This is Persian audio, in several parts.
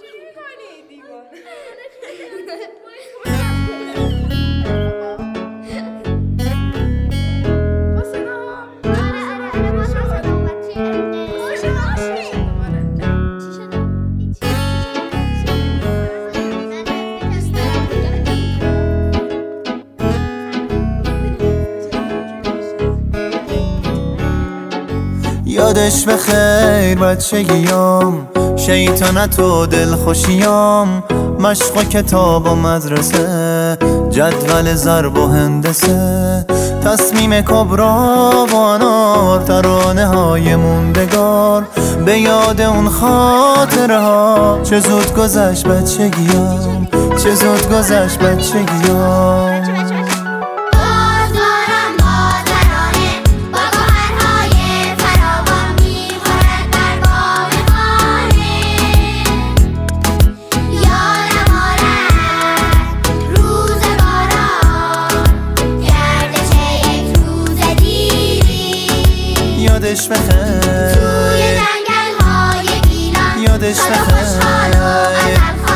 چی می‌کنی دیگه یادش به خیر بچگیام. شیطنت و دلخوشیام. مشق و کتاب و مدرسه جدول ضرب و هندسه. تصمیم کبرا و انار ترانه های موندگار. به یاد اون خاطره ها چه زود گذشت بچگیام. چه زود گذشت بچگیام. یادش به توی جنگل های گیلان یادش شاد و بخیر.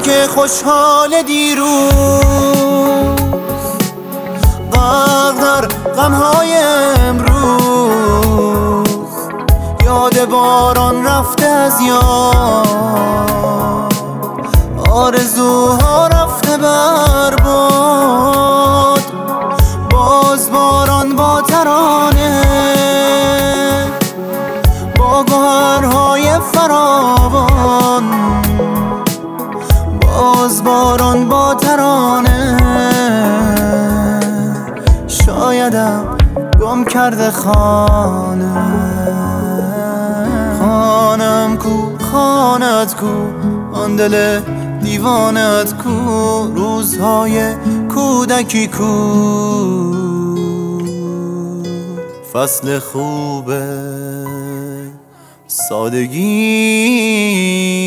کودک خوشحال دیروز غرق در غمهای امروز. یاد باران رفته از یاد آرزوها رفته بر باد. باز باران با ترانه با گوهرهای فراوان. باران با ترانه. شایدم گم کرده خانه. خانم کو خانت کو. آن دل دیوانت کو. روزهای کودکی کو. فصل خوبه سادگی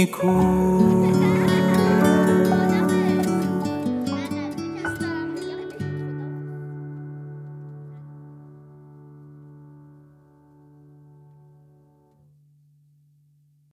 کو.